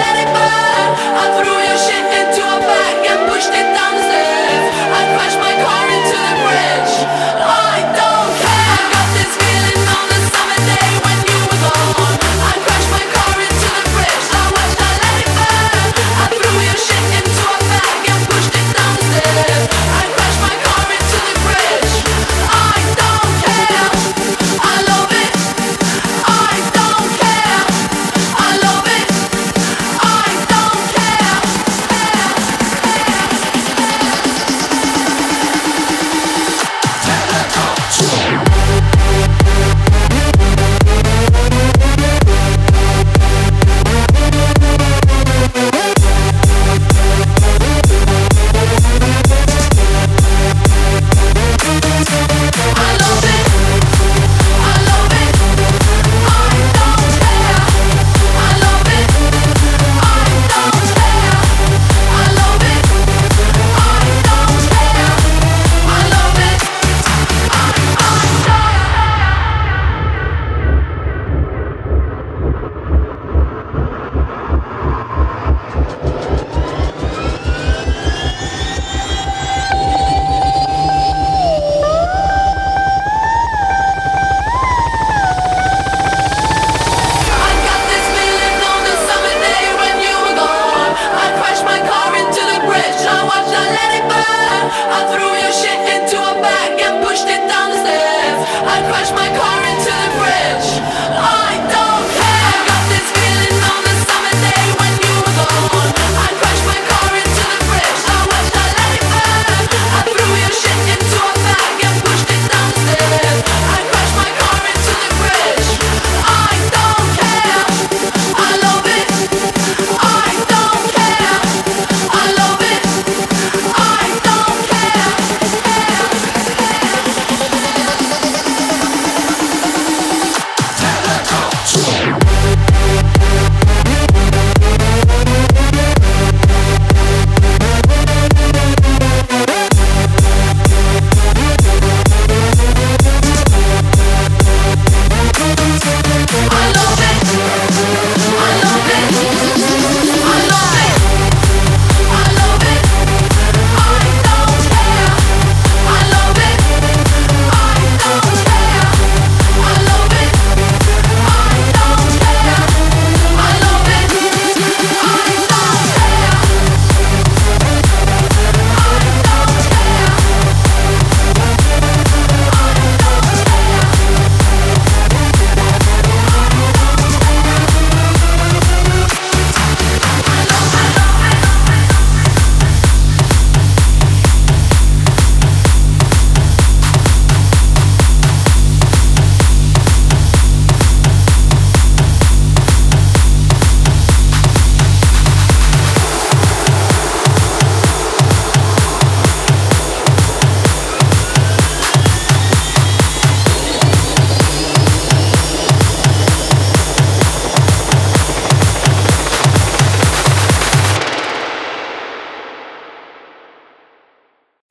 let it burn. crush my car.